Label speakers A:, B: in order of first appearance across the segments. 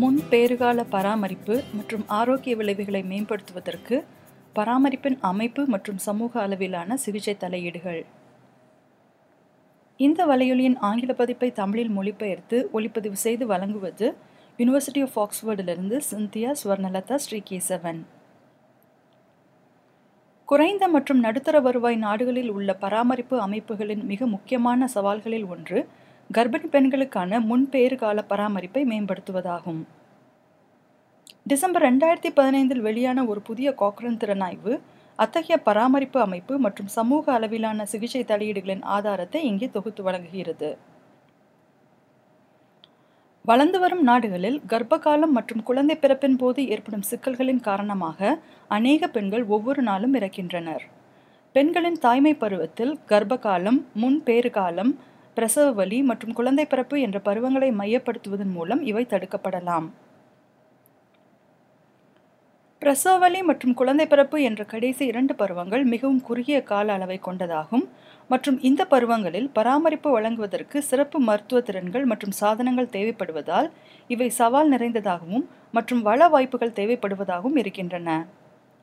A: முன் பேறுகால பராமரிப்பு மற்றும் ஆரோக்கிய விளைவுகளை மேம்படுத்துவதற்கு பராமரிப்பின் அமைப்பு மற்றும் சமூக அளவிலான சிகிச்சை தலையீடுகள். இந்த வலையொலியின் ஆங்கில பதிப்பை தமிழில் மொழிபெயர்த்து ஒளிப்பதிவு செய்து வழங்குவது யுனிவர்சிட்டி ஆஃப் ஆக்ஸ்ஃபோர்டிலிருந்து சிந்தியா ஸ்வர்ணலதா ஸ்ரீகேசவன் குறைந்த மற்றும் நடுத்தர வருவாய் நாடுகளில் உள்ள பராமரிப்பு அமைப்புகளின் மிக முக்கியமான சவால்களில் ஒன்று கர்ப்பிணி பெண்களுக்கான முன்பேறுகால பராமரிப்பை மேம்படுத்துவதாகும். டிசம்பர் ரெண்டாயிரத்தி பதினைந்தில் வெளியான ஒரு புதிய காக்ரன் திறனாய்வு அத்தகைய பராமரிப்பு அமைப்பு மற்றும் சமூக அளவிலான சிகிச்சை தலையீடுகளின் ஆதாரத்தை இங்கே தொகுத்து வழங்குகிறது. வளர்ந்து வரும் நாடுகளில் கர்ப்பகாலம் மற்றும் குழந்தை பிறப்பின் போது ஏற்படும் சிக்கல்களின் காரணமாக அநேக பெண்கள் ஒவ்வொரு நாளும் இறக்கின்றனர். பெண்களின் தாய்மை பருவத்தில் கர்ப்பகாலம் முன் பேறுகாலம் பிரசவ வலி மற்றும் குழந்தை பிறப்பு என்ற பருவங்களை மையப்படுத்துவதன் மூலம் இவை தடுக்கப்படலாம். பிரசவ வலி மற்றும் குழந்தை பிறப்பு என்ற கடைசி இரண்டு பருவங்கள் மிகவும் குறுகிய கால அளவை கொண்டதாகும். மற்றும் இந்த பருவங்களில் பராமரிப்பு வழங்குவதற்கு சிறப்பு மருத்துவ திறன்கள் மற்றும் சாதனங்கள் தேவைப்படுவதால் இவை சவால் நிறைந்ததாகவும் மற்றும் வள வாய்ப்புகள் தேவைப்படுவதாகவும் இருக்கின்றன.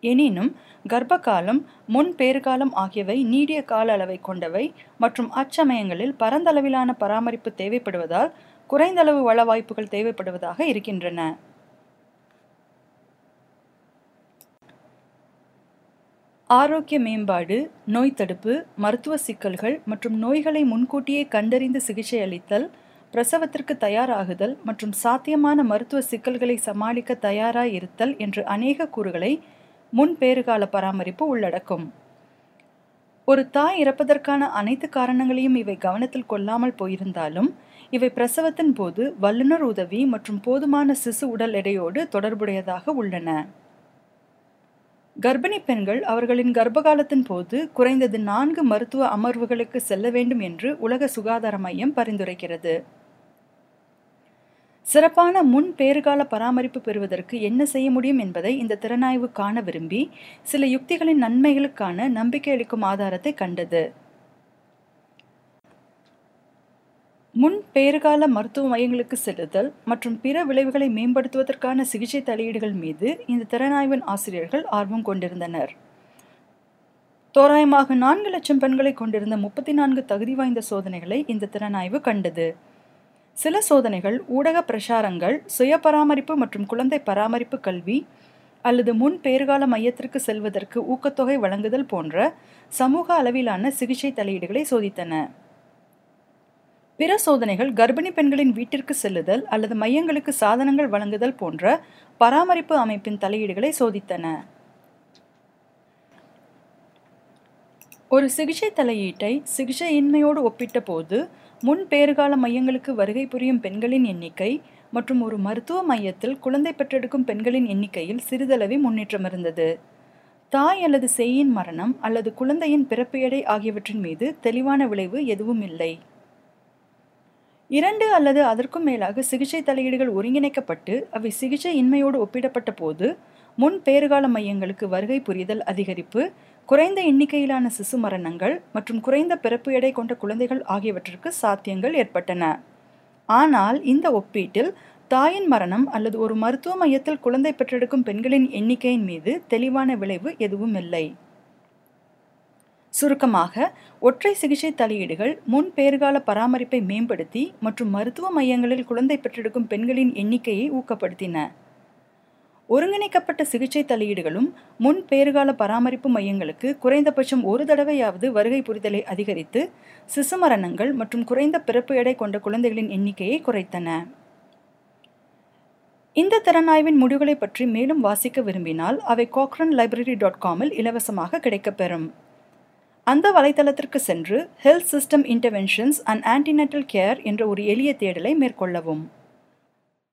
A: எனினும் கர்ப்பகாலம் முன் பேறுகாலம் ஆகியவை நீடிய கால அளவை கொண்டவை மற்றும் அச்சமயங்களில் பரந்தளவிலான பராமரிப்பு தேவைப்படுவதால் குறைந்தளவு வள வாய்ப்புகள் தேவைப்படுவதாக இருக்கின்றன. ஆரோக்கிய மேம்பாடு நோய் தடுப்பு மருத்துவ சிக்கல்கள் மற்றும் நோய்களை முன்கூட்டியே கண்டறிந்து சிகிச்சை அளித்தல் பிரசவத்திற்கு தயாராகுதல் மற்றும் சாத்தியமான மருத்துவ சிக்கல்களை சமாளிக்க தயாராய் இருத்தல் என்று அநேக கூறுகளை முன் பேறுகால பராமரிப்பு உள்ளடக்கும். ஒரு தாய் இறப்பதற்கான அனைத்து காரணங்களையும் இவை கவனத்தில் கொள்ளாமல் போயிருந்தாலும் இவை பிரசவத்தின் போது வல்லுநர் உதவி மற்றும் போதுமான சிசு உடல் எடையோடு தொடர்புடையதாக உள்ளன. கர்ப்பிணி பெண்கள் அவர்களின் கர்ப்பகாலத்தின் போது குறைந்தது நான்கு மருத்துவ அமர்வுகளுக்கு செல்ல வேண்டும் என்று உலக சுகாதார மையம் பரிந்துரைக்கிறது. சிறப்பான முன் பேறுகால பராமரிப்பு பெறுவதற்கு என்ன செய்ய முடியும் என்பதை இந்த திறனாய்வு காண விரும்பி சில யுக்திகளின் நன்மைகளுக்கான நம்பிக்கை அளிக்கும் ஆதாரத்தை கண்டது. முன் பேறுகால மருத்துவ மையங்களுக்கு செல்லுதல் மற்றும் பிற விளைவுகளை மேம்படுத்துவதற்கான சிகிச்சை தலையீடுகள் மீது இந்த திறனாய்வின் ஆசிரியர்கள் ஆர்வம் கொண்டிருந்தனர். தோராயமாக நான்கு லட்சம் பெண்களை கொண்டிருந்த முப்பத்தி நான்கு தகுதி வாய்ந்த சோதனைகளை இந்த திறனாய்வு கண்டது. சில சோதனைகள் ஊடக பிரசாரங்கள் சுய பராமரிப்பு மற்றும் குழந்தை பராமரிப்பு கல்வி அல்லது முன் பேறுகால மையத்திற்கு செல்வதற்கு ஊக்கத்தொகை வழங்குதல் போன்ற சமூக அளவிலான சிகிச்சை தலையீடுகளை சோதித்தன. பிற சோதனைகள் கர்ப்பிணி பெண்களின் வீட்டிற்கு செல்லுதல் அல்லது மையங்களுக்கு சாதனங்கள் வழங்குதல் போன்ற பராமரிப்பு அமைப்பின் தலையீடுகளை சோதித்தன. ஒரு சிகிச்சை தலையீட்டை சிகிச்சையின்மையோடு ஒப்பிட்ட போது முன் பேறுகால மையங்களுக்கு வருகை புரியும் பெண்களின் எண்ணிக்கை மற்றும் ஒரு மருத்துவ மையத்தில் குழந்தை பெற்றெடுக்கும் பெண்களின் எண்ணிக்கையில் சிறிதளவே முன்னேற்றம் இருந்தது. தாய் அல்லது சேயின் மரணம் அல்லது குழந்தையின் பிறப்பு எடை ஆகியவற்றின் மீது தெளிவான விளைவு எதுவும் இல்லை. இரண்டு அல்லது அதற்கும் மேலாக சிகிச்சை தலையீடுகள் ஒருங்கிணைக்கப்பட்டு அவை சிகிச்சை இன்மையோடு ஒப்பிடப்பட்ட போது முன் பேறுகால மையங்களுக்கு வருகை புரிதல் அதிகரிப்பு குறைந்த எண்ணிக்கையிலான சிசு மரணங்கள் மற்றும் குறைந்த பிறப்பு எடை கொண்ட குழந்தைகள் ஆகியவற்றிற்கு சாத்தியங்கள் ஏற்பட்டன. ஆனால் இந்த ஒப்பீட்டில் தாயின் மரணம் அல்லது ஒரு மருத்துவ மையத்தில் குழந்தை பெற்றெடுக்கும் பெண்களின் எண்ணிக்கையின் மீது தெளிவான விளைவு எதுவும் இல்லை. சுருக்கமாக ஒற்றை சிகிச்சை தலையீடுகள் முன் பேறுகால பராமரிப்பை மேம்படுத்தி மற்றும் மருத்துவ மையங்களில் குழந்தை பெற்றெடுக்கும் பெண்களின் எண்ணிக்கையை ஊக்கப்படுத்தின. ஒருங்கிணைக்கப்பட்ட சிகிச்சை தலையீடுகளும் முன் பேறுகால பராமரிப்பு மையங்களுக்கு குறைந்தபட்சம் ஒரு தடவையாவது வருகை புரிதலை அதிகரித்து சிசு மரணங்கள் மற்றும் குறைந்த பிறப்பு எடை கொண்ட குழந்தைகளின் எண்ணிக்கையை குறைத்தன. இந்த திறனாய்வின் முடிவுகளை பற்றி மேலும் வாசிக்க விரும்பினால் அவை கோக்ரன் லைப்ரரி டாட் காமில் இலவசமாக கிடைக்கப்பெறும். அந்த வலைத்தளத்திற்கு சென்று health system interventions and antenatal care என்ற ஒரு எளிய தேடலை மேற்கொள்ளவும்.